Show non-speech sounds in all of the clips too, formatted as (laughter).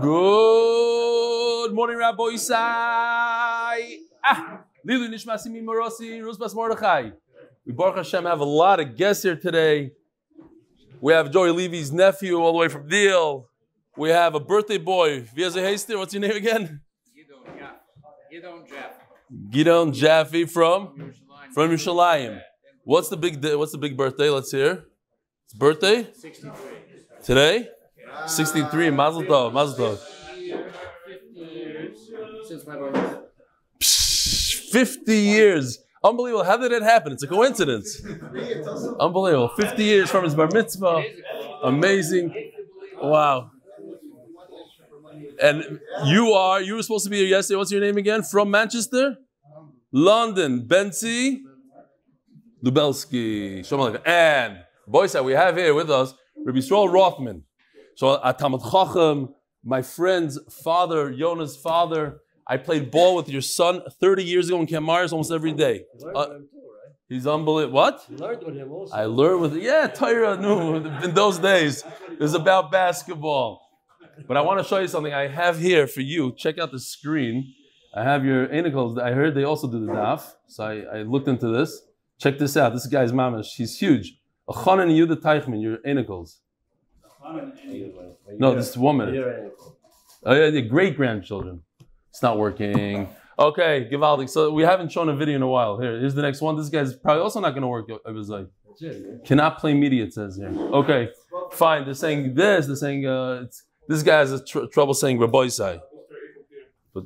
Good morning, Rabbi Isai. Ah, Lilu Nishmasi Mimorosi, Rusbas Mordechai. We Baruch Hashem have a lot of guests here today. We have Joey Levy's nephew all the way from Deal. We have a birthday boy. Haster, what's your name again? Gidon Jeff. Gidon Jaffe from from Yerushalayim. What's the big day, what's the big birthday? Let's hear. It's birthday 63. today. 63. Mazel tov. Mazel tov. 50 years since my birthday. Psh, 50 years. Unbelievable. How did it happen? It's a coincidence. Unbelievable. 50 years from his bar mitzvah. Amazing. Wow. And you are, you were supposed to be here yesterday. What's your name again? From Manchester? London. Benzi Lubelski. And, boys, that we have here with us, Rabbi Yisrael Rothman. So, at Talmud Chacham, my friend's father, Yona's father, I played ball with your son 30 years ago in Camp Myers almost every day. Uh, he's unbelievable. What? learned with him also. I learned with yeah, Torah. No, in those days it was about basketball. But I want to show you something I have here for you. Check out the screen. I have your anacles. I heard they also do the daf, so I, I looked into this. Check this out. This guy's mamash. she's huge. A Chanan Yehuda Teichman, your anacles. No, this woman. Oh yeah, the great grandchildren. It's not working. Okay, Givaldi. So we haven't shown a video in a while. Here, here's the next one. This guy's probably also not going to work. It was like cannot play media. It says here. Okay, fine. They're saying this. They're saying uh, it's, this guy has a tr- trouble saying Rabboisai. But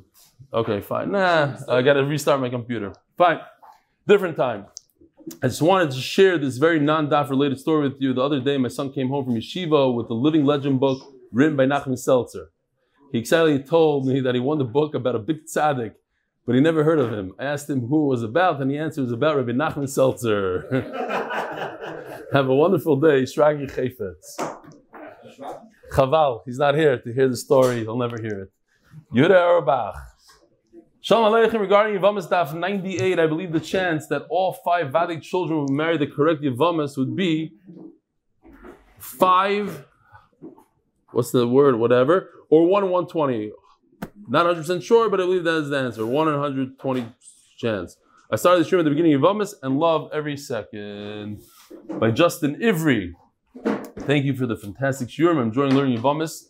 okay, fine. Nah, I got to restart my computer. Fine, different time. I just wanted to share this very non-daf related story with you. The other day, my son came home from yeshiva with the Living Legend book written by Nachman Seltzer. He excitedly told me that he won the book about a big tzaddik, but he never heard of him. I asked him who it was about, and he answered it was about Rabbi Nachman Seltzer. (laughs) Have a wonderful day, Shragi Chayfetz. Chaval, he's not here to hear the story. He'll never hear it. Yuda Erbach. Shalom Aleichem. Regarding Yavamas Daf 98, I believe the chance that all five Vedic children would marry the correct Yavamas would be five, what's the word, whatever, or one in 120. Not 100% sure, but I believe that is the answer. 1 in 120 chance. I started the stream at the beginning of Yavamas and love every second. By Justin Ivry. Thank you for the fantastic shiur. I'm enjoying learning Yavamas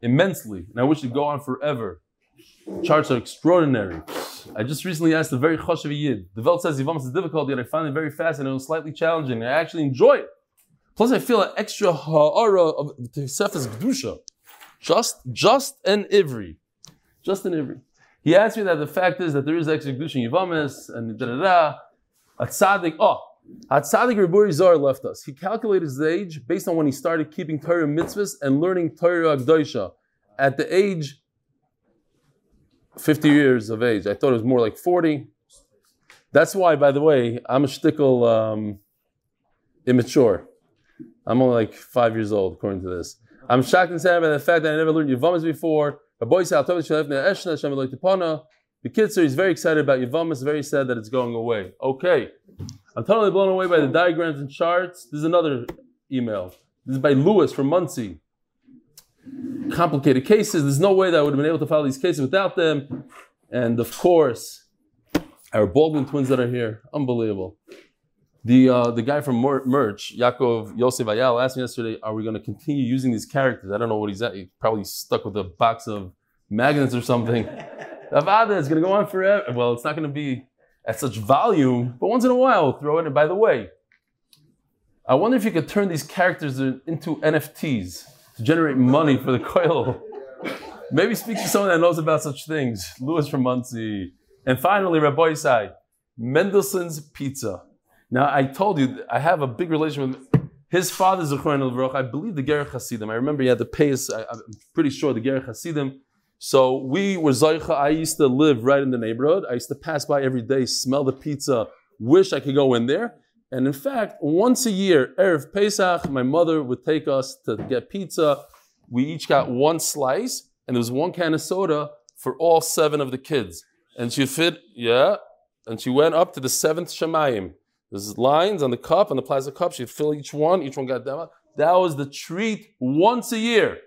immensely, and I wish it go on forever. Charts are extraordinary. I just recently asked a very choshev yid. The Welt says Yavamas is difficult, yet I find it very fast and it was slightly challenging. I actually enjoy it. Plus, I feel an extra ha'ara of Tesefes Gdusha. Just, just an Ivry. Just an Ivry. He asked me that the fact is that there is extra Gdusha in Yavamas and da da da. A tzaddik, oh, a tzaddik Reburi Zar left us. He calculated his age based on when he started keeping Torah mitzvahs and learning Torah Agdosha. At the age 50 years of age. I thought it was more like 40. That's why, by the way, I'm a shtickle um, immature. I'm only like five years old, according to this. I'm shocked and sad by the fact that I never learned Yavamas before. The boy said, The kid, sir, he's very excited about Yavamas, very sad that it's going away. Okay. I'm totally blown away by the diagrams and charts. This is another email. This is by Lewis from Monsey complicated cases. There's no way that I would have been able to file these cases without them. And of course, our Baldwin twins that are here, unbelievable. The uh, the guy from Mer- Merch, Yaakov Yosef Ayal, asked me yesterday, are we going to continue using these characters? I don't know what he's at. He's probably stuck with a box of magnets or something. (laughs) Avada is going to go on forever. Well, it's not going to be at such volume, but once in a while we'll throw it in. By the way, I wonder if you could turn these characters into NFTs to generate money for the coil. Maybe speak to someone that knows about such things. Louis from Monsey. And finally, Rabbi Isai, Mendelssohn's Pizza. Now, I told you, I have a big relation with his father, Zechron al I believe the Gerech Hasidim. I remember he had to pay us, I, am pretty sure, the Gerech Hasidim. So we were Zoicha. I used to live right in the neighborhood. I used to pass by every day, smell the pizza, wish I could go in there. And in fact, once a year, Erev Pesach, my mother would take us to get pizza. We each got one slice, and there was one can of soda for all seven of the kids. And she fit, yeah, and she went up to the seventh Shemayim. There's lines on the cup, on the plastic cup. She'd fill each one, each one got that. That was the treat once a year.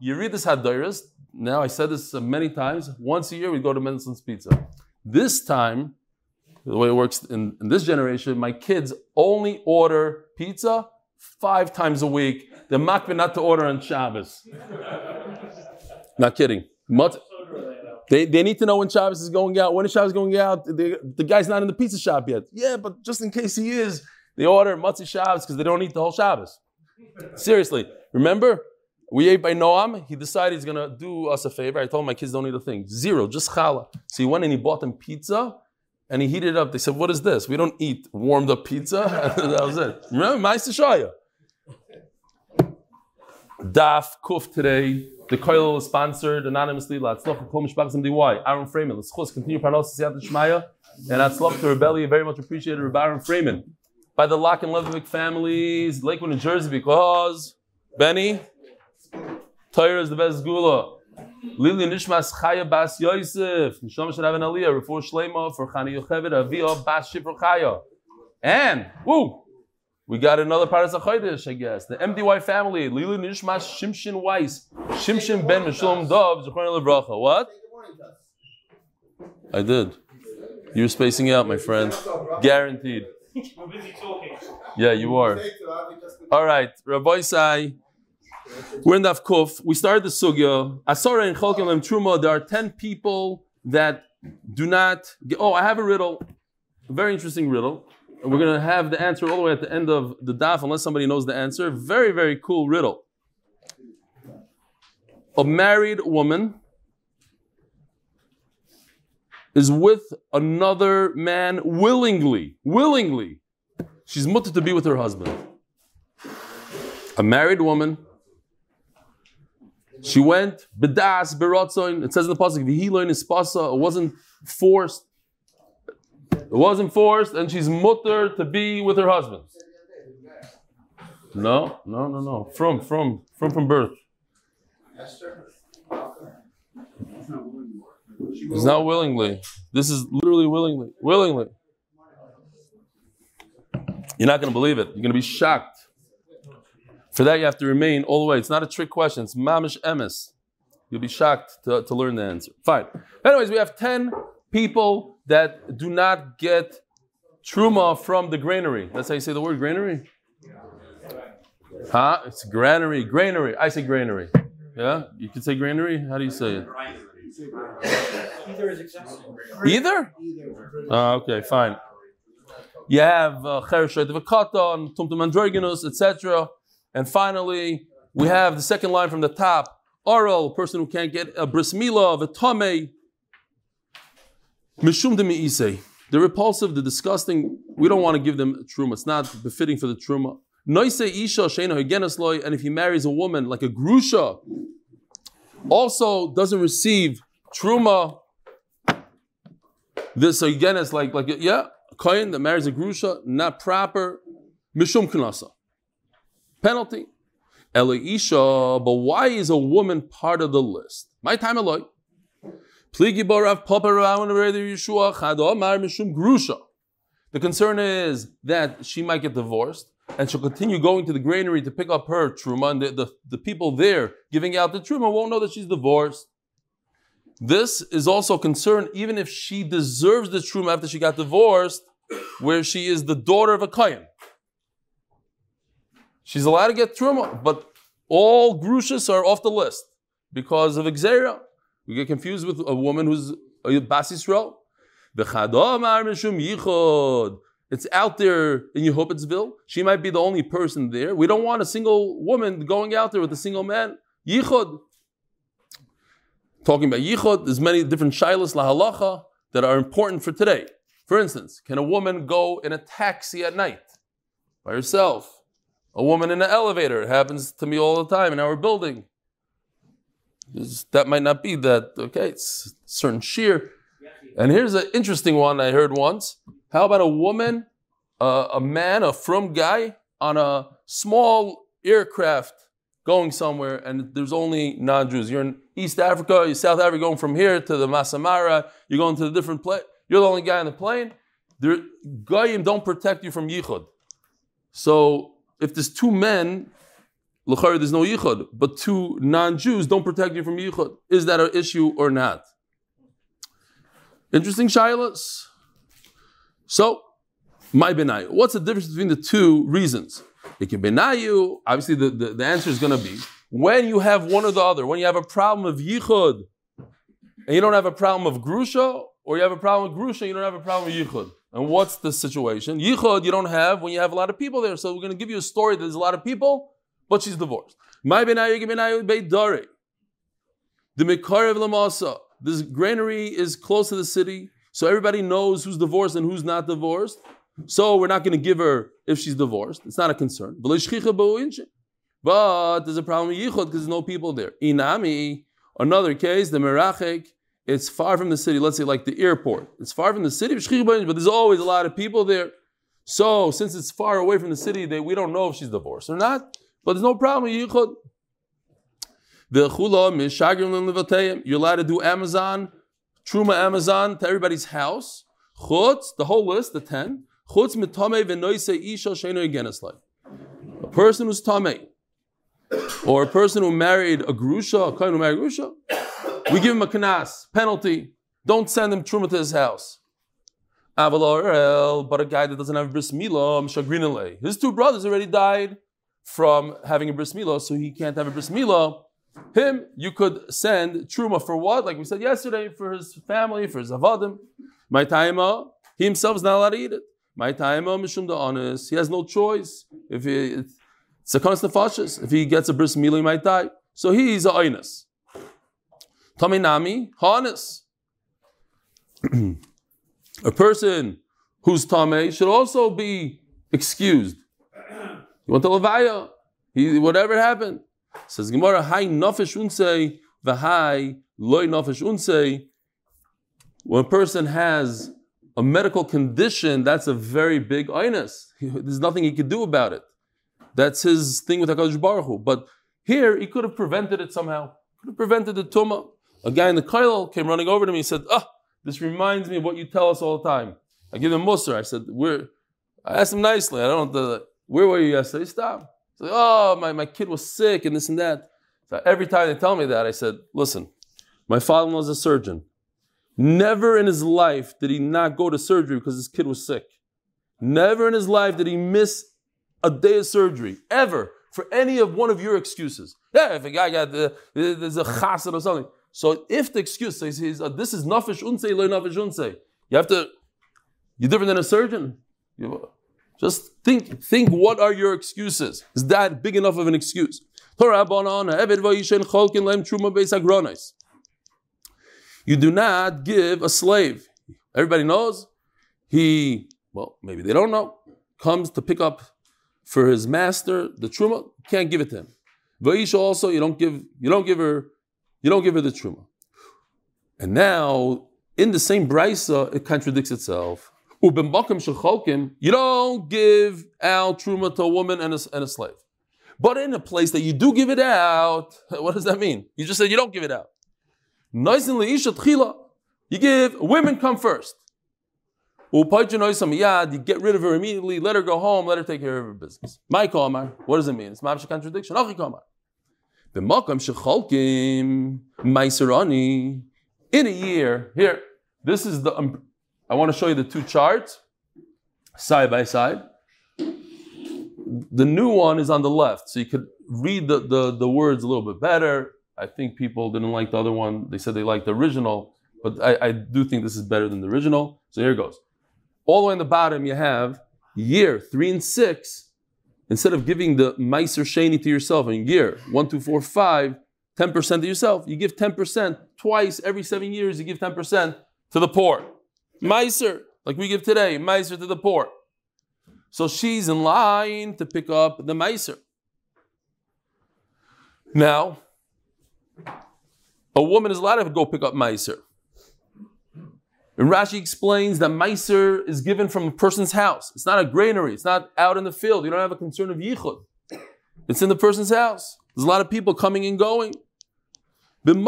You read this Hadaris, now I said this many times. Once a year, we go to Mendelssohn's Pizza. This time, the way it works in, in this generation, my kids only order pizza five times a week. They're makbid not to order on Shabbos. (laughs) not kidding. Mut- they, they need to know when Shabbos is going out. When is Shabbos going out? The, the guy's not in the pizza shop yet. Yeah, but just in case he is, they order Matzah Shabbos because they don't eat the whole Shabbos. (laughs) Seriously, remember? We ate by Noam. He decided he's gonna do us a favor. I told him my kids don't eat a thing. Zero, just challah. So he went and he bought them pizza and he heated up. They said, What is this? We don't eat warmed up pizza. (laughs) that was it. Remember, Ma'aseh Shaya. Daf Kuf today. The Koil is sponsored anonymously. Latzloch Kol Mishpachzim DY. Aaron Freeman. Let's chus continue Parnos Siyat Shmaya. And Atzloch to Rebelli. Very much appreciated Rabbi Aaron Freeman. By the Lock and Levivic families, Lakewood, New Jersey, because Benny, Tyre is the best gula. Lili Nishmas Chaya Bas Yosef. Nishama should have an aliyah. Refor Shlema for Chani Yocheved Aviyah Bas Shifra Chaya. And, woo! We got another part Paras HaChodesh, I guess. The MDY family, Lili Nishmas Shimshin Weiss, Shimshin Ben Meshulam Dov, Zechron Levracha. What? I did. You're spacing out, my friend. Guaranteed. We're busy talking. Yeah, you are. All right, Rabbi Sai. We're in Daf Kuf. We started the sugya. Asara and Cholkim Lem Truma. There are ten people that do not. Get, oh, I have a riddle. A very interesting riddle. And we're to have the answer all the way at the end of the daf, unless somebody knows the answer. Very, very cool riddle. A married woman is with another man willingly. Willingly. She's mutter to be with her husband. A married woman. She went bedas berotzoin. It says in the pasuk v'hiloin ispasa. It wasn't forced. It wasn't forced, and she's mutter to be with her husband. No, no, no, no. From, from, from, from birth. It's not willingly. This is literally willingly. Willingly. You're not going to believe it. You're going to be shocked. For that, you have to remain all the way. It's not a trick question. It's mamish emes. You'll be shocked to, to learn the answer. Fine. Anyways, we have 10 people that do not get truma from the granary. That's how you say the word granary? Huh? It's granary. Granary. I say granary. Yeah? You can say granary? How do you say it? Either is acceptable. Either? Ah, okay, fine. You have Chereshet Vakata, Tumtum Androginus, etc. And finally, we have the second line from the top. Oral, person who can't get a bris milah, a tame, mishum de me'isei. The repulsive, the disgusting, we don't want to give them truma. It's not befitting for the truma. Noise isha sheina higenesloi, and if he marries a woman like a grusha, also doesn't receive truma. This again is like like yeah, a kohen that marries a grusha, not proper, mishum knasa. Penalty. Isha, but why is a woman part of the list? My time alone. The concern is that she might get divorced and she'll continue going to the granary to pick up her truma, and the, the, the people there giving out the truma won't know that she's divorced. This is also a concern even if she deserves the truma after she got divorced, where she is the daughter of a kohen. She's allowed to get truma, but all grushas are off the list because of Xera. We get confused with a woman who's a Bas Yisrael. It's out there in Yehovitzville. She might be the only person there. We don't want a single woman going out there with a single man. Yichud. Talking about Yichud, there's many different shilas lahalacha that are important for today. For instance, can a woman go in a taxi at night by herself? A woman in an elevator. It happens to me all the time in our building. That might not be that, okay, it's certain sheer. And here's an interesting one I heard once. How about a woman, uh, a man, a from guy on a small aircraft going somewhere and there's only non-Jews. You're in East Africa, you're South Africa, going from here to the Masai Mara, you're going to a different place. You're the only guy on the plane. There, Goyim don't protect you from Yichud. So if there's two men there's no yichud, but two non-Jews don't protect you from yichud. Is that an issue or not? Interesting shilas. So, my benayu. What's the difference between the two reasons? It can benayu. Obviously, the, the, the answer is going to be when you have one or the other. When you have a problem of yichud, and you don't have a problem of grusha, or you have a problem with grusha, and you don't have a problem with yichud. And what's the situation? Yichud you don't have when you have a lot of people there. So we're going to give you a story that there's a lot of people, but she's divorced. My. The mekarev lamasa. This granary is close to the city, so everybody knows who's divorced and who's not divorced. So we're not going to give her if she's divorced. It's not a concern. But there's a problem with yichud because there's no people there. Inami, another case, the merachek, it's far from the city. Let's say like the airport. It's far from the city, but there's always a lot of people there. So since it's far away from the city, they, we don't know if she's divorced or not. But there's no problem. You're allowed to do Amazon, Truma Amazon to everybody's house. Chutz, the whole list, the ten. Chutz mitame v'noise isha sheino A person who's tame, or a person who married a grusha, a kind who married a grusha, we give him a kanas, penalty. Don't send him truma to his house. Avalor, but a guy that doesn't have bris milah, his two brothers already died from having a bris milah, so he can't have a bris milah. Him, you could send truma for what? Like we said yesterday, for his family, for his avadim. My taima, he himself is not allowed to eat it. My taima mishum da honest. He has no choice. If he, it's a nefashis. If he gets a bris milah, he might die. So he's a oinus. Taminami, honest. a person who's tame should also be excused. You want to levaya? He, whatever happened. Says Gemara, "Hi nafesh unse v'hai loy nafesh unse." When a person has a medical condition, that's a very big oinus. There's nothing he could do about it. That's his thing with Hakadosh Baruch Hu. But here, he could have prevented it somehow. Could have prevented the tumah. A guy in the kollel came running over to me. and said, "Ah, oh, this reminds me of what you tell us all the time." I give him musr. I said, "Where?" I asked him nicely. I don't. know, where were you yesterday? Stop. So, oh, my, my kid was sick and this and that. So every time they tell me that, I said, listen, my father was a surgeon. Never in his life did he not go to surgery because his kid was sick. Never in his life did he miss a day of surgery, ever, for any of one of your excuses. Yeah, if a guy got the, there's a chassid or something. So if the excuse says he's, uh, this is nafish unse, lo nafish unse, you have to, you're different than a surgeon. You, just think, think what are your excuses? Is that big enough of an excuse? You do not give a slave. Everybody knows. He, well, maybe they don't know, comes to pick up for his master the truma, can't give it to him. Vaisha also, you don't give, you don't give her, you don't give her the truma. And now, in the same brisa, it contradicts itself. You don't give out truma to a woman and a, and a slave. But in a place that you do give it out, (laughs) what does that mean? You just said you don't give it out. You give, women come first. You get rid of her immediately, let her go home, let her take care of her business. My komar, what does it mean? It's mamish contradiction. In a year, here, this is the um, I want to show you the two charts side by side. The new one is on the left, so you could read the, the, the words a little bit better. I think people didn't like the other one. They said they liked the original, but I, I do think this is better than the original. So here it goes. All the way in the bottom, you have year three and six. Instead of giving the Meiser Sheni to yourself in year one, two, four, five, 10% to yourself, you give 10% twice every seven years, you give 10% to the poor. Meiser, like we give today, Meiser to the poor. So she's in line to pick up the Meiser. Now, a woman is allowed to go pick up Meiser. And Rashi explains that Meiser is given from a person's house. It's not a granary. It's not out in the field. You don't have a concern of yichud. It's in the person's house. There's a lot of people coming and going. Let's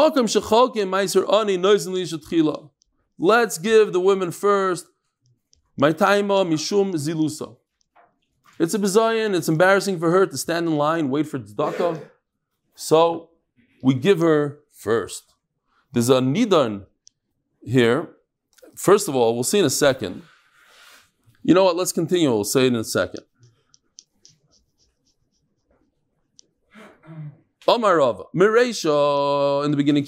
give the women first. Mishum zilusa. It's a bizayin. It's embarrassing for her to stand in line, wait for tzedakah. So we give her first. There's a nidan here. First of all, we'll see in a second. You know what? Let's continue. We'll say it in a second. Omar Rava, Miresha, in the beginning,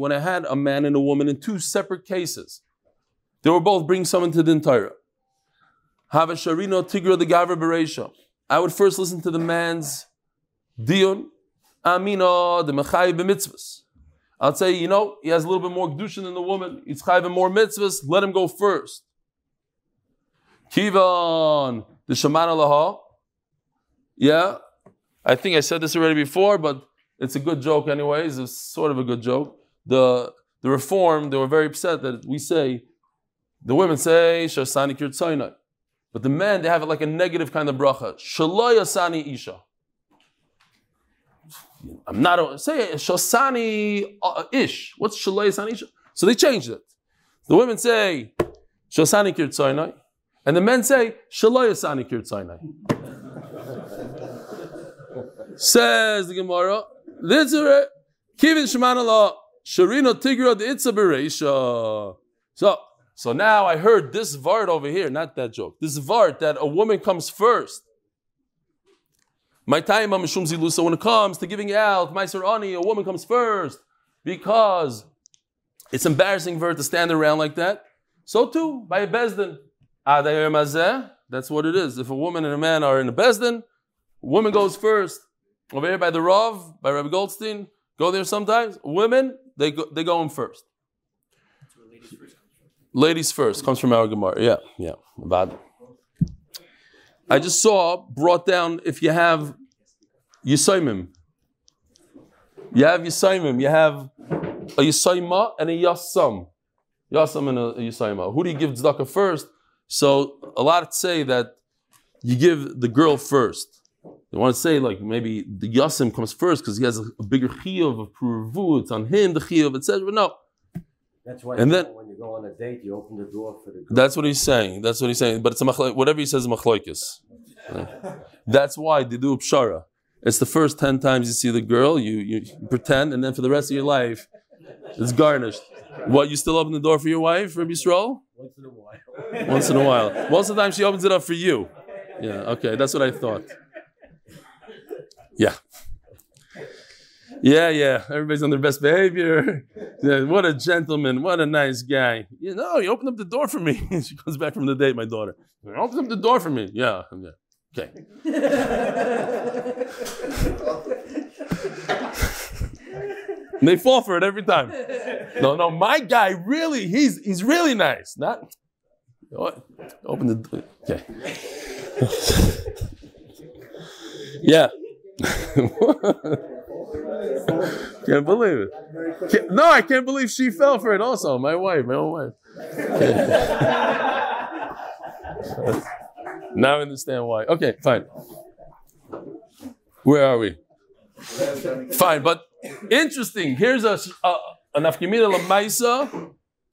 when I had a man and a woman in two separate cases, they were both bringing someone to the Torah. Have a Sharino Tigra the Gavra Beresha. I would first listen to the man's Dion, Amino, the Mechai b'mitzvahs. I'd say, you know, he has a little bit more Gdushin than the woman. He's chayv more mitzvahs. Let him go first. Kivan, the Shaman Laha. Yeah, I think I said this already before, but it's a good joke anyways. It's sort of a good joke. The the reform, they were very upset that we say, the women say, Shasani Kirtzainai. But the men, they have it like a negative kind of bracha. Shaloyasani Isha. I'm not say Shosani uh, Ish. What's Shaloyasani Isha? So they changed it. The women say Shosani Kirtzainai. And the men say Shaloyasani Kirtzainai. (laughs) Says the Gemara, Litzere, Kivin Shemana Allah, Sharino Tigra the So, so now I heard this vart over here, not that joke. This vart that a woman comes first. My time I'm a Mishum Zilusa, when it comes to giving out, Meiser Ani, a woman comes first because it's embarrassing for her to stand around like that. So too, by a Bezdin. That's what it is. If a woman and a man are in a Bezdin, woman goes first. Over here by the Rav, by Rabbi Goldstein, go there sometimes. Women, they go, they go in first. Ladies first comes from our Gemara. Yeah, yeah. Bad. I just saw brought down if you have Yisaimim. You have Yisaimim. You have a Yisaima and a Yasam. Yasam and a, Yisaima. Who do you give tzedakah first? So a lot say that you give the girl first. They want to say like maybe the Yasim comes first because he has a, a bigger chiyuv of pruvu. On him the chiyuv, etc. But no. That's why And then- when you go on a date, you open the door for the girl. That's what he's saying. That's what he's saying. But it's a machlo- whatever he says is machloikis. That's why they do pshara. It's the first ten times you see the girl, you, you pretend, and then for the rest of your life, it's garnished. What you still open the door for your wife, Rabbi Yisrael? Once in a while. Once in a while. Most of the time she opens it up for you. Yeah, okay, that's what I thought. Yeah. Yeah, yeah. Everybody's on their best behavior. (laughs) Yeah, what a gentleman. What a nice guy. You know, he opened up the door for me. (laughs) she comes back from the date, my daughter. He opened up the door for me. Yeah. yeah. Okay. (laughs) They fall for it every time. No, no, my guy really, he's he's really nice. Not? Oh, open the door. Okay. yeah. Can't believe it. Can't- no, I can't believe she fell for it also. My wife, my own wife. (laughs) Now I understand why. Okay, fine. Where are we? Fine, but interesting. Here's a, an afkimina lamaisa.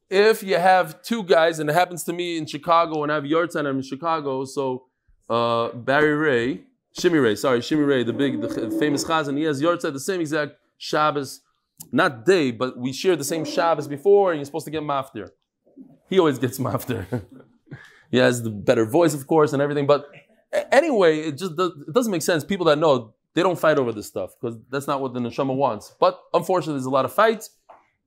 If you have two guys, and it happens to me in Chicago, and I have Yortzan, I'm in Chicago, so uh, Barry Ray, Shimi Ray, sorry, Shimi Ray, the big, the famous chazan, he has Yortzan, the same exact Shabbos, not day, but we share the same Shabbos before, and you're supposed to get maftir. He always gets maftir. (laughs) he has the better voice, of course, and everything, but anyway, it just it doesn't make sense. People that know, they don't fight over this stuff because that's not what the neshama wants. But unfortunately, there's a lot of fights,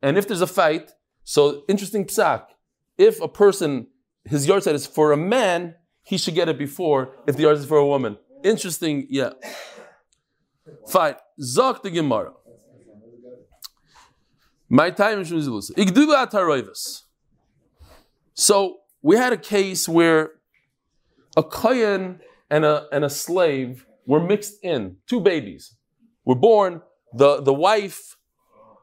and if there's a fight, so interesting psak. If a person his yard is for a man, he should get it before if the yard is for a woman. Interesting, yeah. Fine. Zok the Gemara. My time is Igdula ataroivus. So we had a case where a kohen and a and a slave were mixed in, two babies were born. The the wife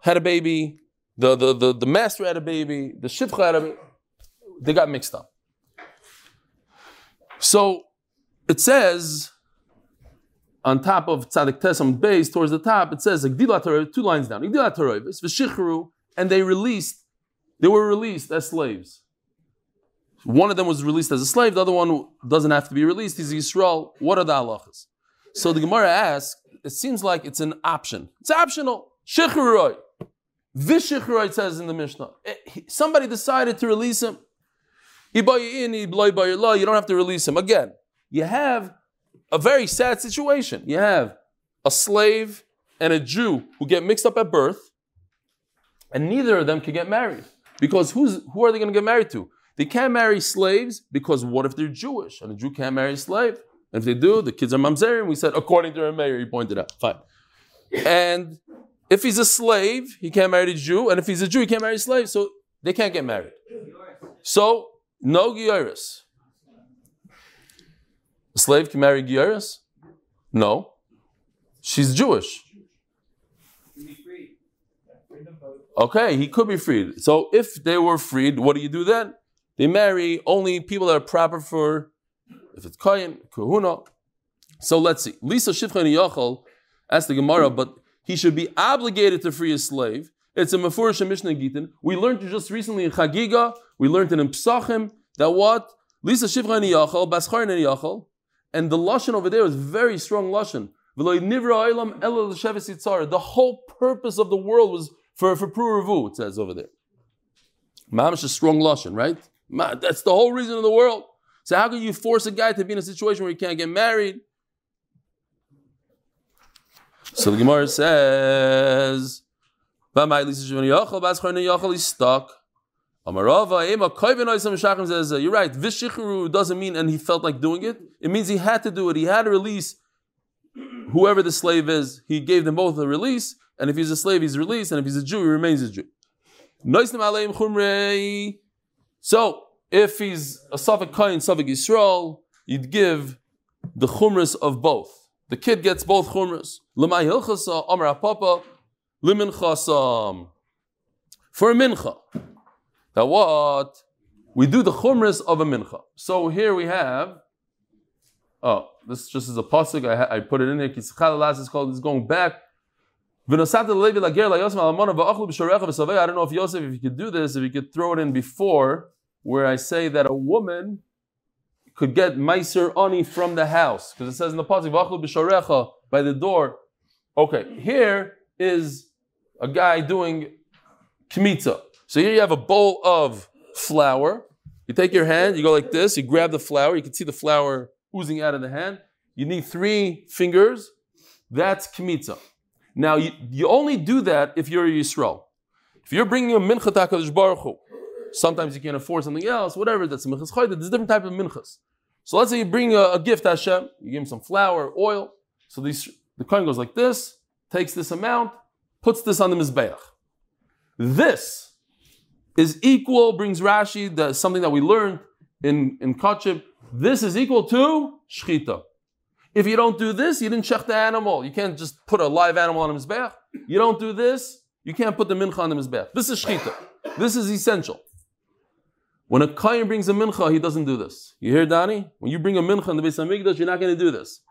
had a baby, the the the, the master had a baby, the shivcha had a baby. They got mixed up. So it says on top of Tzadik Tesam base towards the top, it says Igdila Torah, two lines down. V'shichru, and they released, they were released as slaves. One of them was released as a slave, the other one doesn't have to be released. He's Yisrael. What are the halachas? So the Gemara asks, it seems like it's an option. It's optional. Shechroi. Vishichroi says in the Mishnah. Eh, Somebody decided to release him. You don't have to release him. Again, you have a very sad situation. You have a slave and a Jew who get mixed up at birth, and neither of them can get married. Because who's who are they going to get married to? They can't marry slaves because what if they're Jewish and a Jew can't marry a slave? And if they do, the kids are mamzerim. We said according to our mayor, he pointed out. Fine. And if he's a slave, he can't marry a Jew, and if he's a Jew, he can't marry a slave. So they can't get married. So no gioris. Slave can marry gioris? No. She's Jewish. Okay, he could be freed. So if they were freed, what do you do then? They marry only people that are proper for, if it's Kayan, Kahuna. So let's see. Lisa Shifcha Yachal asked the Gemara, but he should be obligated to free a slave. It's a Mefurish Mishnah Gitin. We learned just recently in Chagiga, we learned it in Psachim, that what? Lisa Shifcha Yachal, Baschar Yachal, and the Lashon over there is very strong Lashon. The whole purpose of the world was for, for Pruruvu, it says over there. Mamish is strong Lashon, right? That's the whole reason of the world. So how can you force a guy to be in a situation where he can't get married? So the Gemara says, "V'amai lisa shivani yachal, bas chayna yachal, he's stuck. Amarava, ema koivin oisam shachim says, you're right, vishichuru doesn't mean, and he felt like doing it. It means he had to do it. He had to release whoever the slave is. He gave them both a release, and if he's a slave, he's released, and if he's a Jew, he remains a Jew. So, if he's a Safik Kain, Safik Yisrael, you'd give the chumras of both. The kid gets both chumras. Lemay hilchasa, Amar Papa, liminchasam. For a mincha. What? We do the chumras of a mincha. So here we have, oh, this just is a pasuk. I, I put it in there. Kitzchal Elas is called, it's going back. I don't know if Yosef, if you could do this, if you could throw it in before, where I say that a woman could get meiser ani from the house, because it says in the pasuk by the door. Okay, here is a guy doing kmitza. So here you have a bowl of flour. You take your hand, you go like this, you grab the flour, you can see the flour oozing out of the hand. You need three fingers. That's kmitza. Now, you, you only do that if you're a Yisrael. If you're bringing a mincha to Baruch sometimes you can't afford something else, whatever, that's minchas chayda, there's different type of minchas. So let's say you bring a, a gift to Hashem, you give him some flour, oil. So these, the coin goes like this, takes this amount, puts this on the Mizbeach. This is equal, brings Rashi, the, something that we learned in, in Kachib. This is equal to Shchita. If you don't do this, you didn't check the animal. You can't just put a live animal on the Mizbeach. You don't do this, you can't put the mincha on the Mizbeach. This is Shchita. This is essential. When a Kayan brings a mincha, he doesn't do this. You hear, Danny? When you bring a mincha in the Beis Hamikdash, you're not going to do this.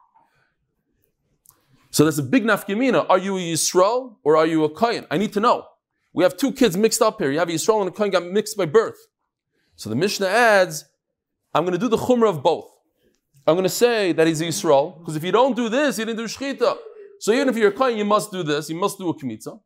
So that's a big nafkimina. Are you a Yisrael or are you a Kayan? I need to know. We have two kids mixed up here. You have Yisrael and a Kohen got mixed by birth. So the Mishnah adds, I'm going to do the chumrah of both. I'm going to say that he's Yisrael, because if you don't do this, you didn't do Shechita. So even if you're a Kohen, you must do this, you must do a Kmitza.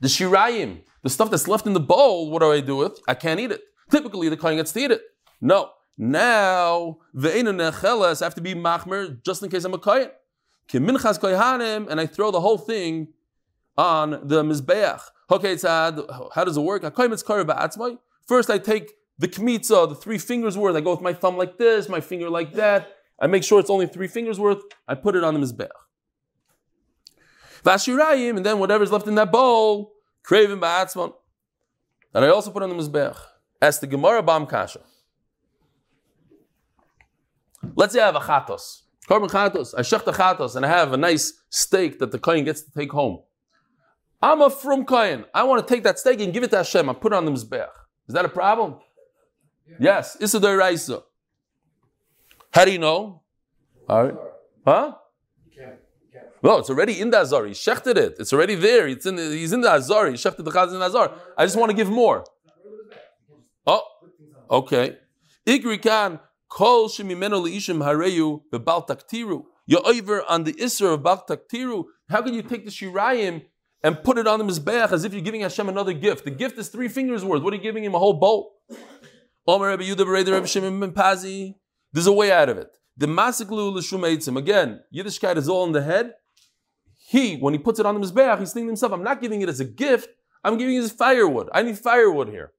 The Shirayim, the stuff that's left in the bowl, what do I do with? I can't eat it. Typically, the Kohen gets to eat it. No. Now, Ve'ena Necheles, I have to be Machmer just in case I'm a Kayan. Kiminchas Kohanim, and I throw the whole thing on the Mizbeach. Okay, tzad, uh, how does it work? First, I take the kmitza, the three fingers worth. I go with my thumb like this, my finger like that. I make sure it's only three fingers worth. I put it on the mizbeach. Vashirayim, and then whatever's left in that bowl, craving ba'atzman. That I also put on the mizbeach. As the Gemara Bam Kasha. Let's say I have a chatos. Korban chatos. I shech the chatos, and I have a nice steak that the kohen gets to take home. I'm a from kohen. I want to take that steak and give it to Hashem. I put it on the mizbeach. Is that a problem? Yes, Issa Raisa. How do you know? All right. Huh? No, it's already in the Azar. He shechted it. It's already there. It's in the, he's in the Azar. He shechted the chaz in the Azar. I just want to give more. Oh, okay. Ikri kan kol shemimeno leishim hareyu bebal taktiru. You're over on the isser of bal taktiru. How can you take the shirayim and put it on the mizbeach as if you're giving Hashem another gift? The gift is three fingers worth. What are you giving him? A whole Pazi. There's a way out of it. The masiklu. Again, Yiddishkeit is all in the head. He, when he puts it on the mizbeach, he's thinking to himself, I'm not giving it as a gift. I'm giving it as firewood. I need firewood here.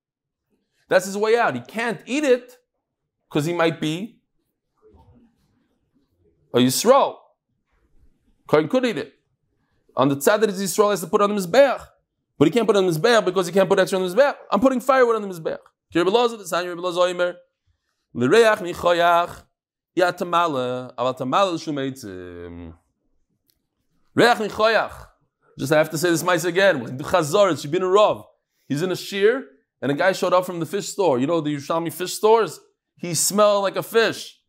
That's his way out. He can't eat it because he might be a Yisrael. Kohen could eat it. On the tzad that is Yisrael has to put on the mizbeach. But he can't put on the mizbeach because he can't put extra on the mizbeach. I'm putting firewood on the mizbeach. The of L'reach michoyach aval. Reach michoyach. Just I have to say this mice again. The Chazar, it should be in a Rav. He's in a shear, and a guy showed up from the fish store. You know the Yerushalmi fish stores? He smelled like a fish.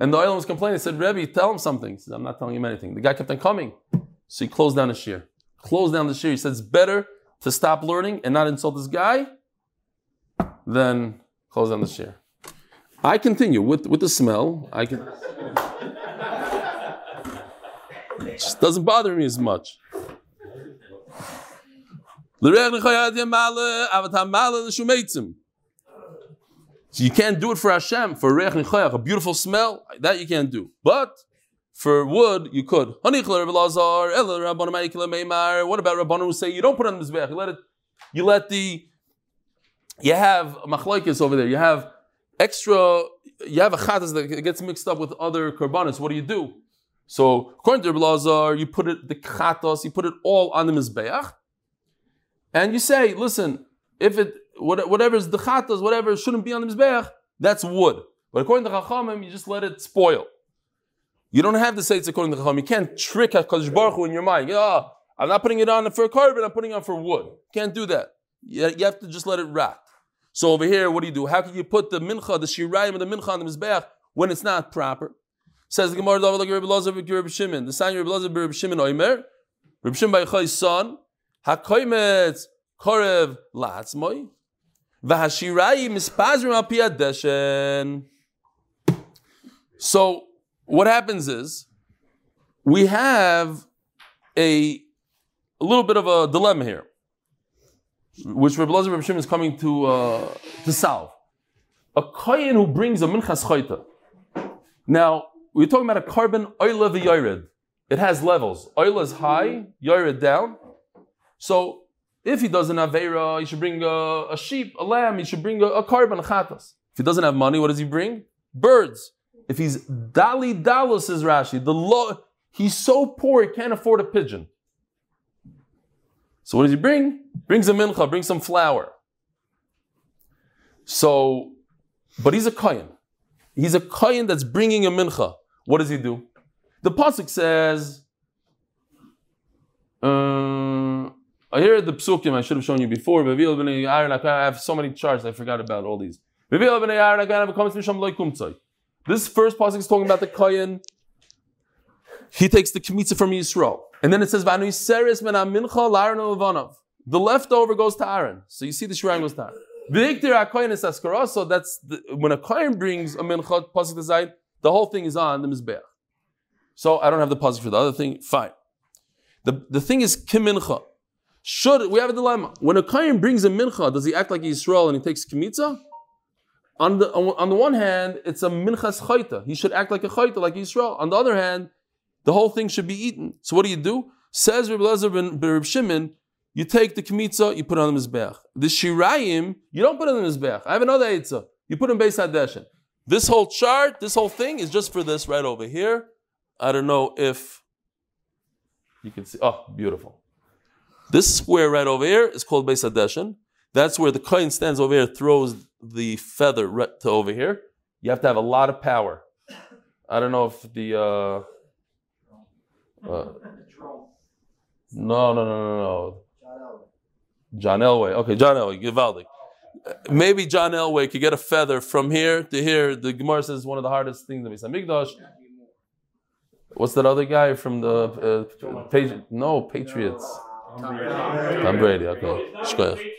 And the oil was complaining. He said, Rebbe, tell him something. He said, I'm not telling him anything. The guy kept on coming. So he closed down the shear. Closed down the shear. He said, it's better to stop learning and not insult this guy than close down the shear. I continue with, with the smell. I can. It (laughs) just doesn't bother me as much. So you can't do it for Hashem, for Nichayach, a beautiful smell, that you can't do. But for wood, you could. What about Rabbanon who say you don't put on the Mizbeach, you let it, you let the, you have machlaikis over there, you have extra, you have a chatas that gets mixed up with other korbanos, what do you do? So according to Rabbi you put it, the chatos, you put it all on the Mizbeach, and you say, listen, if it whatever is the chatas, whatever shouldn't be on the mizbeach, that's wood. But according to Chachamim, you just let it spoil. You don't have to say it's according to Chachamim. You can't trick Hakadosh Baruch Hu in your mind. Oh, I'm not putting it on for korban. I'm putting it on for wood. Can't do that. You, have to just let it rot. So over here, what do you do? How can you put the mincha, the shirayim, the mincha on the mizbeach when it's not proper? Says the Gemara, like Rabbi Lazar, Rabbi Shimon. The sign Rabbi Lazar, Rabbi Shimon, Oimer. Rabbi Shimon by son. Hakoimetz korev la'atzmoi. V'hashirayim mispazrim al deshen. So what happens is we have a, a little bit of a dilemma here, which Rabbi Lazar Rabbi Shimon is coming to uh, to solve. A kohen who brings a minchas chayta. Now we're talking about a korban oila v'yored. It has levels. Oil is high, yored down. So if he doesn't have Vera, he should bring a, a, sheep, a lamb, he should bring a, a korban, a chatas. If he doesn't have money, what does he bring? Birds. If he's Dali Dalus, says Rashi, the law, he's so poor he can't afford a pigeon. So what does he bring? Brings a mincha, brings some flour. So, but he's a kohen. He's a kohen that's bringing a mincha. What does he do? The pasuk says, uh, I hear the psukim I should have shown you before. I have so many charts, I forgot about all these. This first pasuk is talking about the kohen. He takes the kmitza from Yisrael. And then it says, The leftover goes to Aaron. So you see the shrine goes to Aaron. So that's the, when a kohen brings a mincha pasuk design, the whole thing is on the mizbeach. So I don't have the pasuk for the other thing. Fine. The, the thing is kimincha. Should we have a dilemma? When a kohen brings a mincha, does he act like Yisrael and he takes kimitza? On the on the one hand, it's a minchas chayta. He should act like a chayta, like Yisrael. On the other hand, the whole thing should be eaten. So what do you do? Says Rabbi Lezer ben Reb Shimon, you take the kmitza, you put it on the mizbeach. The shirayim, you don't put it on the mizbeach. I have another eitzah. You put it in Beis Hadeshin. This whole chart, this whole thing is just for this right over here. I don't know if you can see. Oh, beautiful. This square right over here is called Beis Hadeshin. That's where the coin stands over here, throws the feather right to over here. You have to have a lot of power. I don't know if the. Uh, uh, no, no, no, no, no. John Elway. Okay, John Elway, Givaldi. Maybe John Elway could get a feather from here to here. The Gemara says one of the hardest things in Mikdash. What's that other guy from the uh, page? No, Patriots. Tom Brady, okay.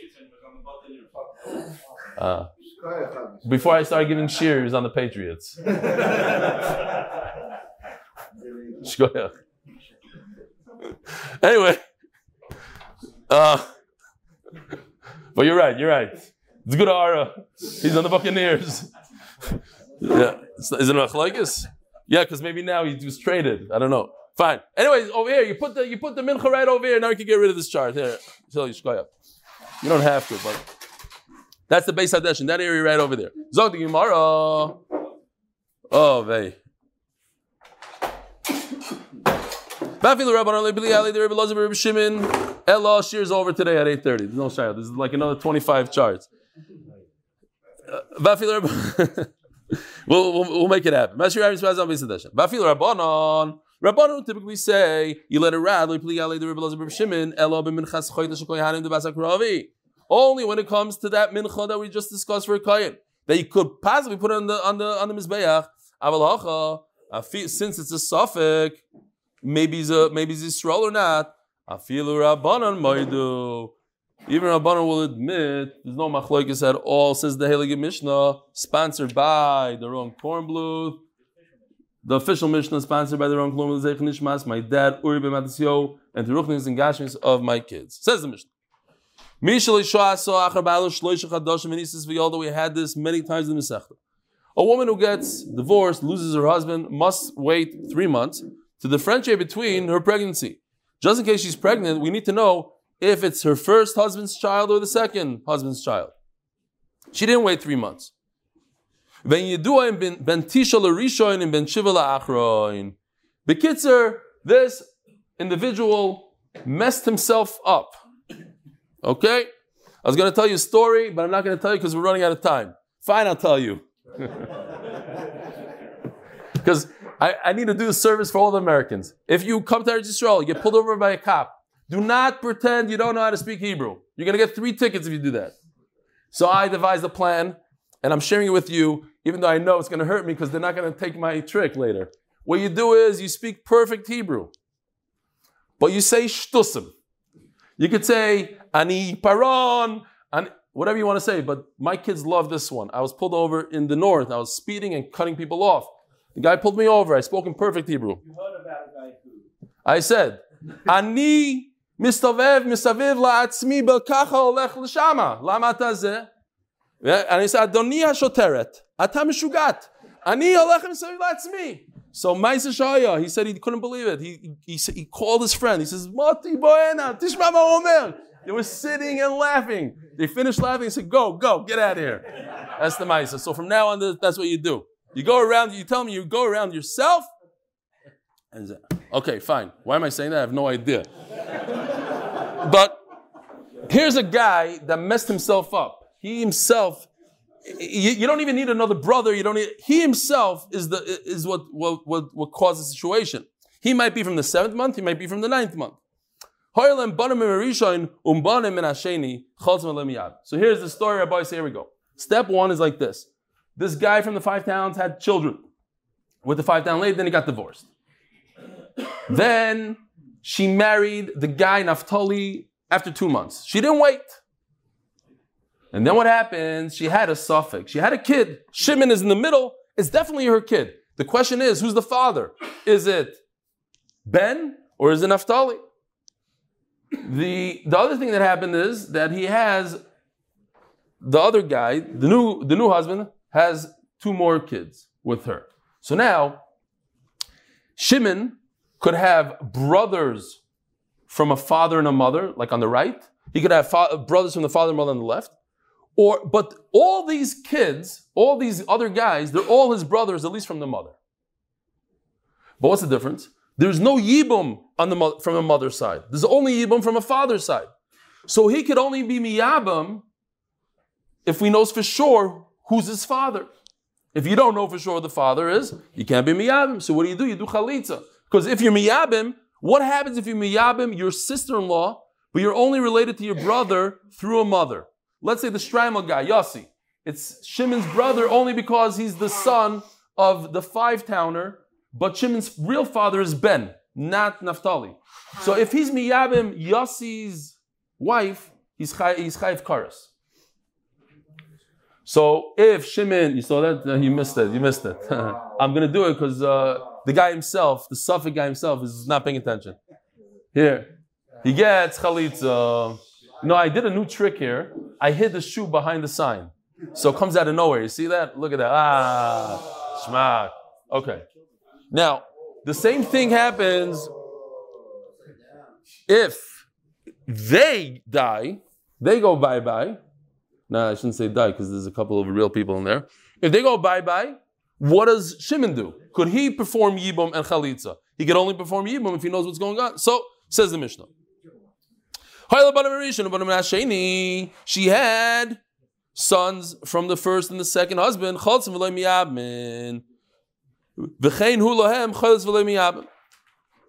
Ah. before I start giving cheers on the Patriots. (laughs) Anyway, uh, but you're right. You're right. It's good Ara. He's on the Buccaneers. (laughs) yeah, is it a Machlokes? Yeah, because maybe now he was traded. I don't know. Fine. Anyways, over here, you put the you put the mincha right over here. Now we can get rid of this chart. Here, tell you. You don't have to, but that's the base hadesh that area right over there. Zog the Gemara. Oh, vey. Bafilu Rabban Ali the Rebbe Lazar Rebbe Shimon. Ella shears over today at 8:30. There's no shayla. This is like another 25 charts. Bafilu Rabban. (laughs) We'll, we'll, we'll make it happen. Bafilu Rabbanon. Rabbanon typically say you let it rad. The Rebbe Lazar Rebbe Shimon. Ella b'minchas choyde shekoyahanim the basak ravi. Only when it comes to that mincha that we just discussed for a kohen that you could possibly put on the on the on the mizbeach. Avalacha, since it's a suffix, maybe he's a maybe he's Yisrael or not. Afilu rabbanon maidu. Even Rabbanon will admit there's no machlokes at all. Says the Heilige Mishnah, sponsored by the wrong corn. The official Mishnah sponsored by the wrong. Nishmas, my dad Uri b'Matisyo, and the ruchnis and gashmis of my kids. Says the Mishnah. We had this many times in the Masechta. A woman who gets divorced, loses her husband, must wait three months to differentiate between her pregnancy. Just in case she's pregnant, we need to know if it's her first husband's child or the second husband's child. She didn't wait three months. Bekitzer, this individual messed himself up. Okay? I was going to tell you a story, but I'm not going to tell you because we're running out of time. Fine, I'll tell you. (laughs) Because I, I, need to do a service for all the Americans. If you come to Eretz Yisrael, you get pulled over by a cop, do not pretend you don't know how to speak Hebrew. You're going to get three tickets if you do that. So I devised a plan, and I'm sharing it with you, even though I know it's going to hurt me because they're not going to take my trick later. What you do is you speak perfect Hebrew, but you say shtusim. You could say ani paron, and whatever you want to say, but my kids love this one. I was pulled over in the north. I was speeding and cutting people off. The guy pulled me over. I spoke in perfect Hebrew. You heard about a guy who? I said, ani mistavev misaviv la'atzmi belkacha olech l'shama. Lama tazeh? And he said, Adoni hashoteret, ata mishugat. Ani olech misaviv la'atzmi. So Maisa Shaya, he said he couldn't believe it. He, he, he called his friend. He says, Mati boena, tishma omer. They were sitting and laughing. They finished laughing and said, Go, go, get out of here. That's the Maisa. So from now on, that's what you do. You go around, you tell me you go around yourself. And say, okay, fine. Why am I saying that? I have no idea. but here's a guy that messed himself up. He himself you, you, don't even need another brother. You don't need. He himself is the is what what what, what caused the situation. He might be from the seventh month. He might be from the ninth month. So here's the story. Rabbi say, here we go. Step one is like this. This guy from the five towns had children with the five town lady. Then he got divorced. then she married the guy Naphtali after two months. She didn't wait. And then what happens? She had a suffix. She had a kid. Shimon is in the middle. It's definitely her kid. The question is, who's the father? Is it Ben or is it Naphtali? The, the other thing that happened is that he has the other guy, the new, the new husband, has two more kids with her. So now, Shimon could have brothers from a father and a mother, like on the right. He could have fa- brothers from the father and mother on the left. Or, but all these kids, all these other guys, they're all his brothers, at least from the mother. But what's the difference? There's no yibum on the mo- from a mother's side. There's only yibum from a father's side. So he could only be miyabim if we know for sure who's his father. If you don't know for sure who the father is, you can't be miyabim. So what do you do? You do chalitza. Because if you're miyabim, what happens if you're miyabim, your sister-in-law, but you're only related to your brother through a mother? Let's say the Shrimal guy, Yossi. It's Shimon's brother only because he's the son of the five towner, but Shimon's real father is Ben, not Naphtali. So if he's miyabim Yossi's wife, he's, chay, he's karas. So if Shimon, you saw that, you missed it. You missed it. (laughs) I'm gonna do it because uh, the guy himself, the Suffolk guy himself, is not paying attention. Here, he gets chalitza. No, I did a new trick here. I hid the shoe behind the sign, so it comes out of nowhere. You see that? Look at that. Ah, shmak. Okay. Now, the same thing happens if they die. They go bye bye. No, I shouldn't say die because there's a couple of real people in there. If they go bye bye, what does Shimon do? Could he perform Yibum and Chalitza? He could only perform Yibum if he knows what's going on. So, says the Mishnah. She had sons from the first and the second husband.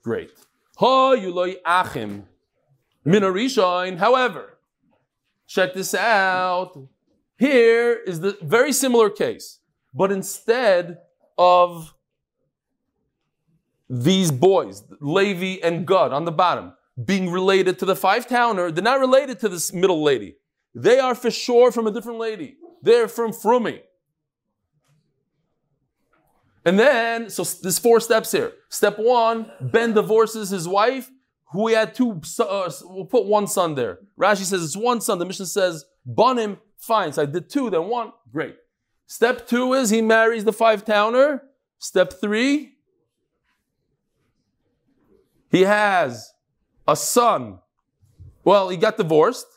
Great. However, Check this out. Here is the very similar case, but instead of these boys, Levi and Gad on the bottom, being related to the five towner, they're not related to this middle lady. They are for sure from a different lady. They're from Frumi. And then, so there's four steps here. Step one, Ben divorces his wife who he had two, uh, we'll put one son there. Rashi says it's one son. The Mishnah says, Banim, fine. So I did two, then one, great. Step two is he marries the five towner. Step three, he has a son. Well, he got divorced,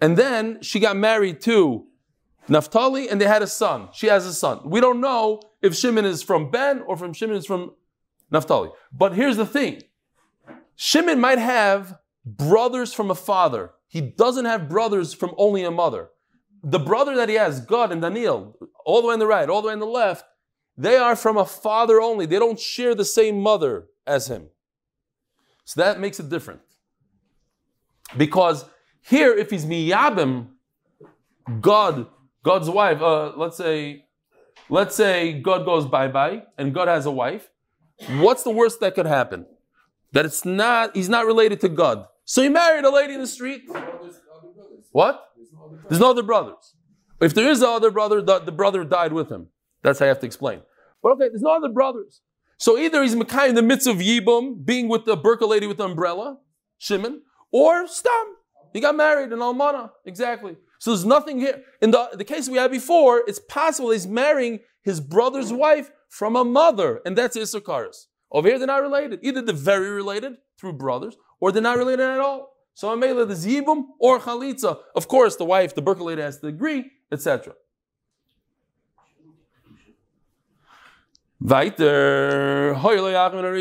and then she got married to Naphtali, and they had a son. She has a son. We don't know if Shimon is from Ben or from Shimon is from Naphtali. But here's the thing Shimon might have brothers from a father. He doesn't have brothers from only a mother. The brother that he has, Gad and Daniel, all the way on the right, all the way on the left, they are from a father only. They don't share the same mother as him. So that makes it different. Because here, if he's miyabim, Gad, Gad's wife, uh, let's say, let's say Gad goes bye bye and Gad has a wife. What's the worst that could happen? that it's not, he's not related to Gad. So he married a lady in the street. What? There's no other brothers. If there is a other brother, the, the brother died with him. That's how I have to explain. But okay, there's no other brothers. So either he's Makai in the midst of Yibum, being with the Burka lady with the umbrella, Shimon, or Stam. He got married in Almana. Exactly. So there's nothing here. In the, the case we had before, it's possible he's marrying his brother's wife from a mother, and that's Issachar's. Over here, they're not related. Either they're very related through brothers, or they're not related at all. So Amela, the Zibum or Chalitza. Of course, the wife, the Berkeley lady, has to agree, etc. Weiter, yachim in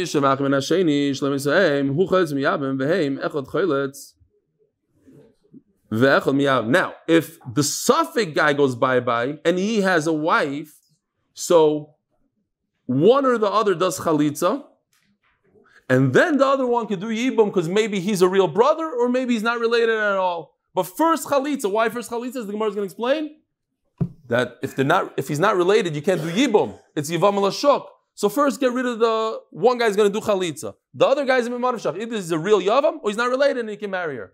miyabim. Now, if the Suffolk guy goes bye-bye, and he has a wife, so one or the other does chalitza, and then the other one could do yibum because maybe he's a real brother or maybe he's not related at all. But first chalitza, why first chalitza? As the Gemara is going to explain that if they're not, if he's not related, you can't do yibum. It's yivam shok. So first, get rid of the one guy's going to do chalitza. The other guy's a mimadavshach. Either he's a real yavam or he's not related and he can marry her.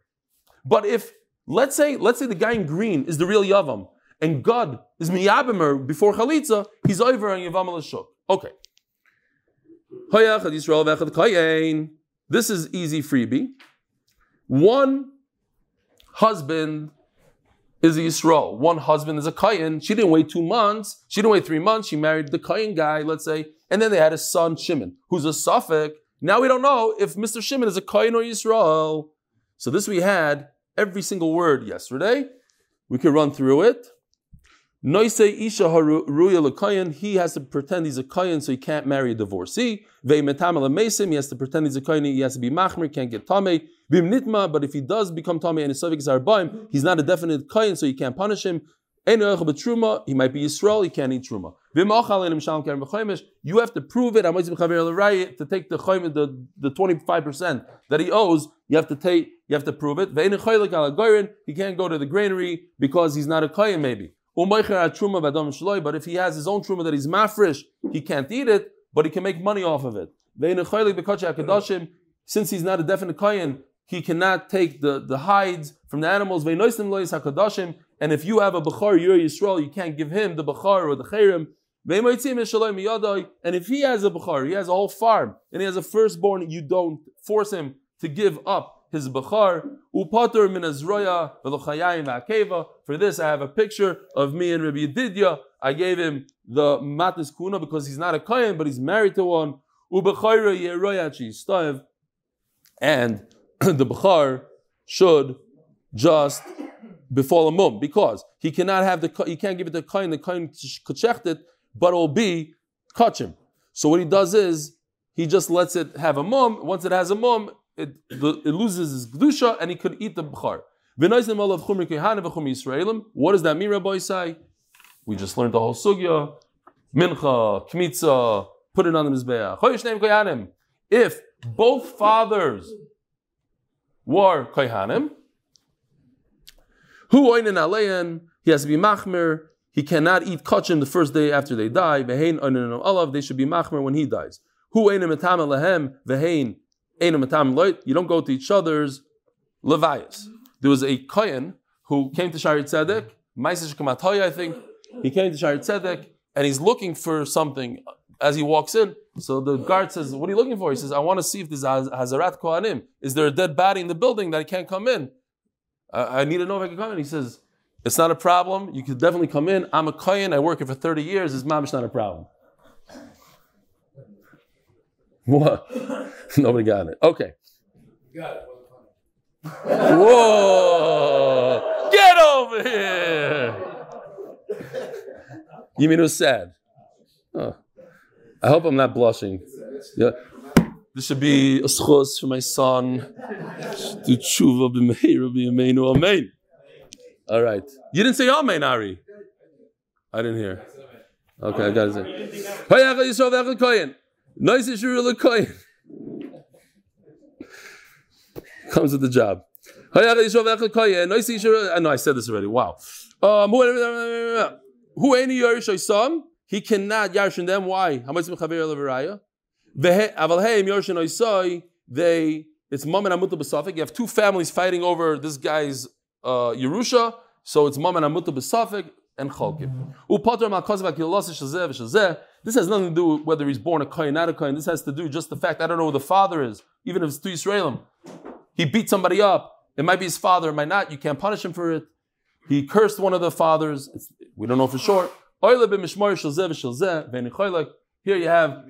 But if let's say let's say the guy in green is the real yavam and Gad is miyabimer before chalitza, he's over on yavam shok. Okay. This is easy freebie. One husband is a Yisrael. One husband is a Kayan. She didn't wait two months. She didn't wait three months. She married the Kayan guy, let's say. And then they had a son, Shimon, who's a Suffolk. Now we don't know if Mr. Shimon is a Kayan or Yisrael. So this we had every single word yesterday. We could run through it. Noise isha haruya he has to pretend he's a kayin, so he can't marry a divorcee. He has to pretend he's a kayin, he has to be machmer, can't get tame. Vim nitma, but if he does become tame and his suffix arbaim, he's not a definite kayin, so you can't punish him. He might be Yisrael, he can't eat truma. You have to prove it. To take the the, the 25% that he owes, you have to take, you have to prove it. He can't go to the granary because he's not a kayin maybe. But if he has his own truma that he's mafresh, he can't eat it, but he can make money off of it. Since he's not a definite kohen, he cannot take the, the hides from the animals. And if you have a bachar, you're Yisrael, you can't give him the bachar or the cherem. And if he has a bachar, he has a whole farm, and he has a firstborn, you don't force him to give up his bachar. Upater min azroya v'akeva. For this, I have a picture of me and Rabbi Yedidya. I gave him the matis kuna because he's not a kohen, but he's married to one. Ubechayra yeroyachi stav. And (clears throat) the bachar should just befall a mum because he cannot have the he can't give it to kohen. The kohen check it, but it will be kachim. So what he does is he just lets it have a mum. Once it has a mum, it, it loses its gdusha and he could eat the bchar. What does that mean, Rabbi Isai? We just learned the whole sugya. Mincha, kmitza, put it on the mizbeach. If both fathers were kohanim, who oinen alein, he has to be machmer. He cannot eat kachim the first day after they die. Vehein oinen olav, they should be machmer when he dies. Who oinen metam lehem, vehein einem. You don't go to each other's levias. There was a kohen who came to Shari Tzedek, Maisish Kamatoya, I think. He came to Shari Tzedek and he's looking for something as he walks in. So the guard says, What are you looking for? He says, I want to see if there's Hazarat Kohanim. Is there a dead body in the building that I can't come in? I, need to know if I can come in. He says, It's not a problem. You can definitely come in. I'm a Kohen. I work here for 30 years. His mom is not a problem. What? (laughs) Nobody got it. Okay. Got it. Whoa! Get over here! You mean it was sad? Oh. I hope I'm not blushing. Yeah. This should be a schos for my son. Do tshuva b'meir b'yameinu amen. All right. You didn't say amen, Ari. I didn't hear. Okay, I got to Comes with the job. I know I said this already. Wow. Um, who any Yerush He cannot yarshin them. Why? How much. They it's mom and amuta besafik. You have two families fighting over this guy's uh, Yerusha. So it's mom and amuta besafik and chalkim. Upater malkozva kilosa shazeh v'shazeh. This has nothing to do with whether he's born a kohen, not a kohen. This has to do just the fact I don't know who the father is, even if it's to Israelim. He beat somebody up. It might be his father, it might not. You can't punish him for it. He cursed one of the fathers. It's, we don't know for sure. Here you have.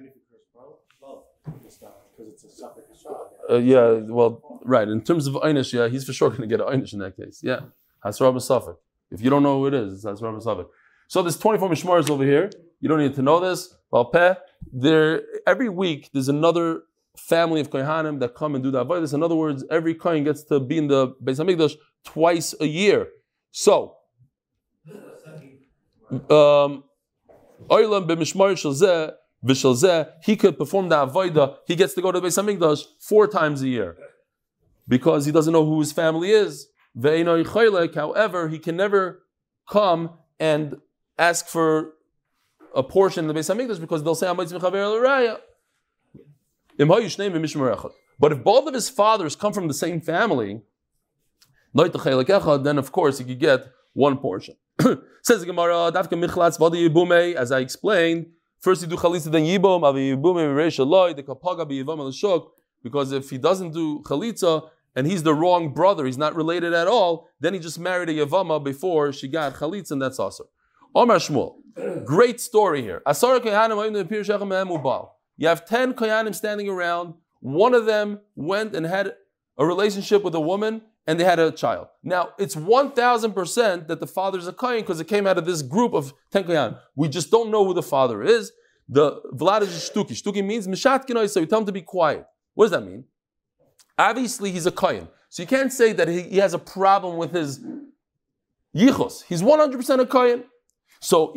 Uh, yeah, well, right. In terms of Einish, yeah, he's for sure going to get an Einish in that case. Yeah. Hasra B'Safik. If you don't know who it is, it's Hasra B'Safik. So there's 24 Mishmaris over here. You don't need to know this. There, every week there's another family of kohanim that come and do the avodas. In other words, every kohen gets to be in the Beis Hamikdash twice a year. So, um, he could perform the avodah. He gets to go to the Beis Hamikdash four times a year because he doesn't know who his family is. However, he can never come and ask for a portion in the Beis Hamikdash because they'll say But if both of his fathers come from the same family, then of course he could get one portion. (clears throat) Says the Gemara, as I explained, first you do chalitza then yibum, because if he doesn't do chalitza and he's the wrong brother, he's not related at all, then he just married a yavama before she got chalitza and that's also. Omar Shmuel. Great story here. You have 10 koyanim standing around. One of them went and had a relationship with a woman and they had a child. Now, it's 1000% that the father is a kohen because it came out of this group of 10 koyanim. We just don't know who the father is. The Vlad is shtuki. Shtuki means mishat so you tell him to be quiet. What does that mean? Obviously, he's a kohen. So you can't say that he, he has a problem with his yichus. He's 100% a kohen. So,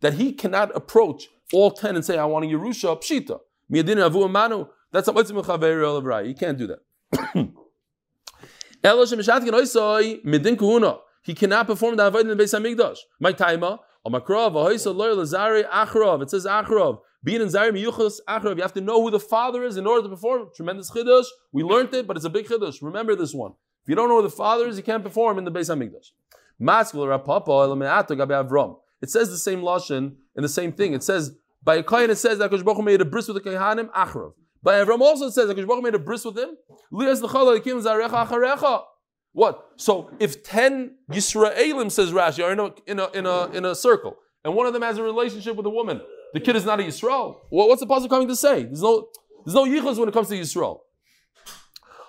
that he cannot approach all 10 and say, I want a Yerusha, Pshita. That's a You can't do that. He cannot perform the Avodah in the Beis Hamikdash. My timer, it says Achrov. Being in Zarim Yuchas Achrav, you have to know who the father is in order to perform. Tremendous chiddush. We learned it, but it's a big chiddush. Remember this one. If you don't know who the father is, you can't perform in the Beis Hamikdash. It says the same lashon and the same thing. It says by a kohen it says that Kosh Baruch made a bris with the kohanim Achrav. By Avram also says that Kosh Baruch made a bris with him. What? So if ten Yisraelim says Rashi are in a in a in a in a circle, and one of them has a relationship with a woman, the kid is not a Yisrael. Well, what's the puzzle coming to say? There's no there's no yichus when it comes to Yisrael.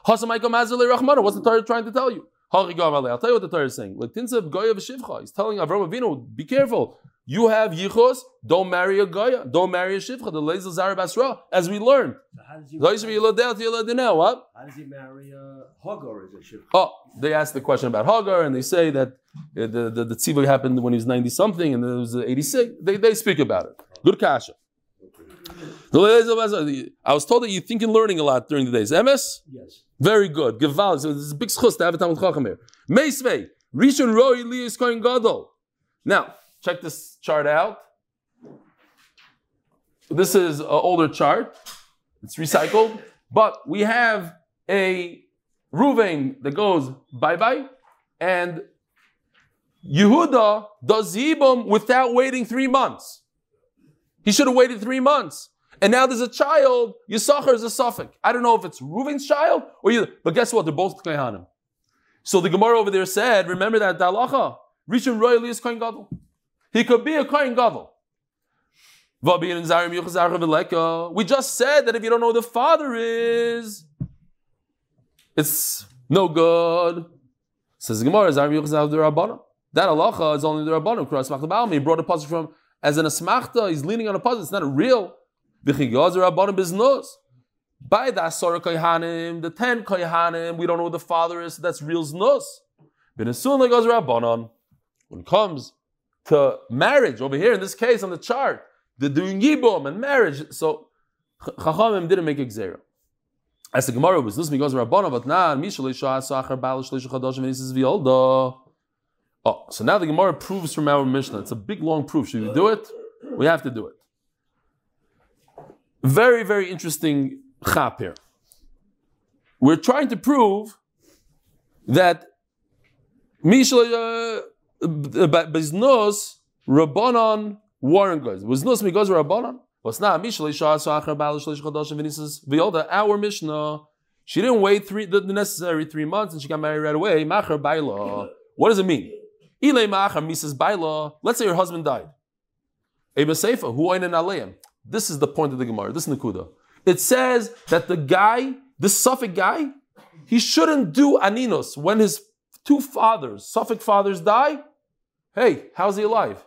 What's the Torah trying to tell you? I'll tell you what the Torah is saying. Like Tinsav Goya Shivcha. He's telling Avram Avinu, be careful. You have yichus, don't marry a goya, don't marry a shivcha. The lezel zara basra, as we learned. So how does he, What? how does he marry a Hagar as a ship? Oh, they asked the question about Hagar, and they say that uh, the the, the tzivah happened when he was ninety something, and it was eighty six. They they speak about it. Good kasha. The lezel basra- I was told that you think and learning a lot during the days. MS. Yes. Very good. Geval. So this is a big schus to have a Talmud Chacham here. Meisvei. Rishon Roi Liyis Kohen Gadol. Now, check this chart out. This is an older chart. It's recycled. But we have a Ruvain that goes bye-bye. And Yehuda does Yibum without waiting three months. He should have waited three months. And now there's a child, Yisachar is a suffix. I don't know if it's Reuven's child or you, but guess what? They're both Kohanim. So the Gemara over there said, remember that Dalacha, Rishon Royally is Kohen Gadol. He could be a Kohen Gadol. We just said that if you don't know who the father is, it's no good. Says the Gemara. That halacha is only the. Cross He brought a puzzle from as an asmachta. He's leaning on a puzzle. It's not a real. By the Asara Kohanim, the ten Kohanim, we don't know who the father is. So that's real znos. When it comes to marriage over here in this case on the chart, they're doing yibum and marriage. So Ch- Chachamim didn't make a gzera. As the Gemara was listening, goes Rabbanon, but nah, Mishal Isha Asachar Bal Shlish Chadash and he says Violda. Oh, so now the Gemara proves from our Mishnah. It's a big long proof. Should we do it? We have to do it. Very, very interesting chap here. We're trying to prove that Mishal uh, Biznos Rabbanon Warren goes. Biznos Migos Rabbanon. What's not Mishal Isha Asachar Bal Shlish Chadash and he says Violda. Our Mishnah. She didn't wait three the, the necessary three months and she got married right away. Machar Baila. What does it mean? Mrs. Baila. Let's say your husband died. This is the point of the Gemara. This is Nakuda. It says that the guy, this Suffolk guy, he shouldn't do aninos when his two fathers, Suffolk fathers, die. Hey, how's he alive?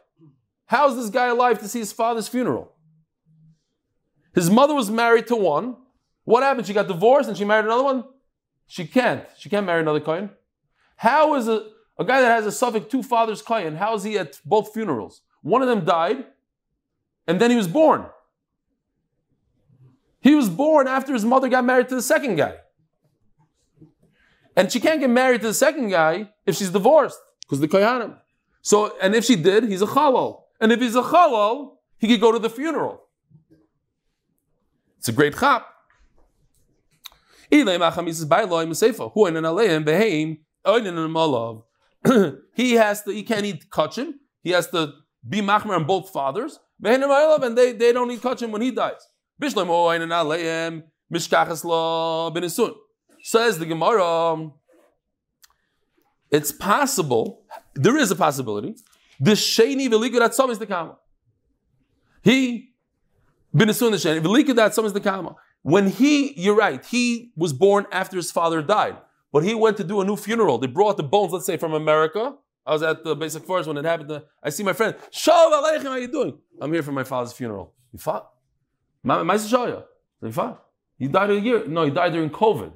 How's this guy alive to see his father's funeral? His mother was married to one. What happened? She got divorced and she married another one? She can't. She can't marry another Kohen. How is a, a guy that has a Suffolk two fathers Kohen, how is he at both funerals? One of them died, and then he was born. He was born after his mother got married to the second guy. And she can't get married to the second guy if she's divorced, because the Kohanim. So, and if she did, he's a chalal. And if he's a chalal, he could go to the funeral. It's a great chap. (clears throat) He has to, he can't eat kachim. He has to be machmer on both fathers. And they, they don't eat kachim when he dies. Oh, Says the Gemara, it's possible, there is a possibility, the sheni v'likud atzom is the kama. He, b'nesun the sheni, v'likud atzom is the kama. When he, you're right, he was born after his father died, but he went to do a new funeral. They brought the bones, let's say, from America. I was at the basic forest when it happened. I see my friend, Shalom Aleichem, how are you doing? I'm here for my father's funeral. You fought? You fought? He died a year. No, he died during COVID.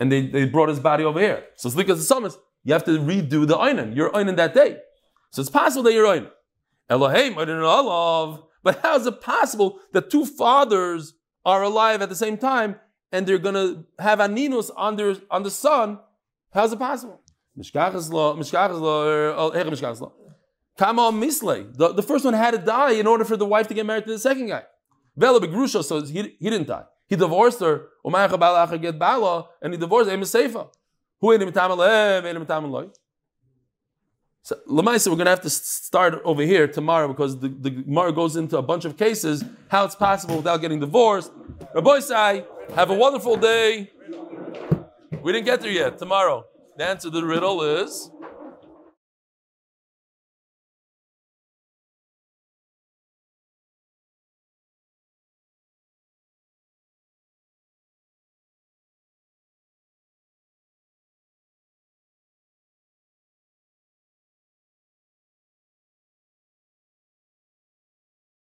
And they, they brought his body over here. So it's as the summons, you have to redo the Einan. You're Einan that day. So it's possible that you're Einan. Elohim, Olav. But how is it possible that two fathers are alive at the same time and they're to have aninus on, their, on the son? How is it possible? Hege Mishkachas er, er, law. Kama Misley. The, first one had to die in order for the wife to get married to the second guy. Vela begrusha, so he, he didn't die. He divorced her. Umayach balacha get bala, and he divorced him seifa. Who ain't mitam alev, ain't aloy. So Lamaisa, we're going to have to start over here tomorrow because the, the Gemara goes into a bunch of cases how it's possible without getting divorced. Rabbi Sai, have a wonderful day. We didn't get there yet. Tomorrow. The answer to the riddle is.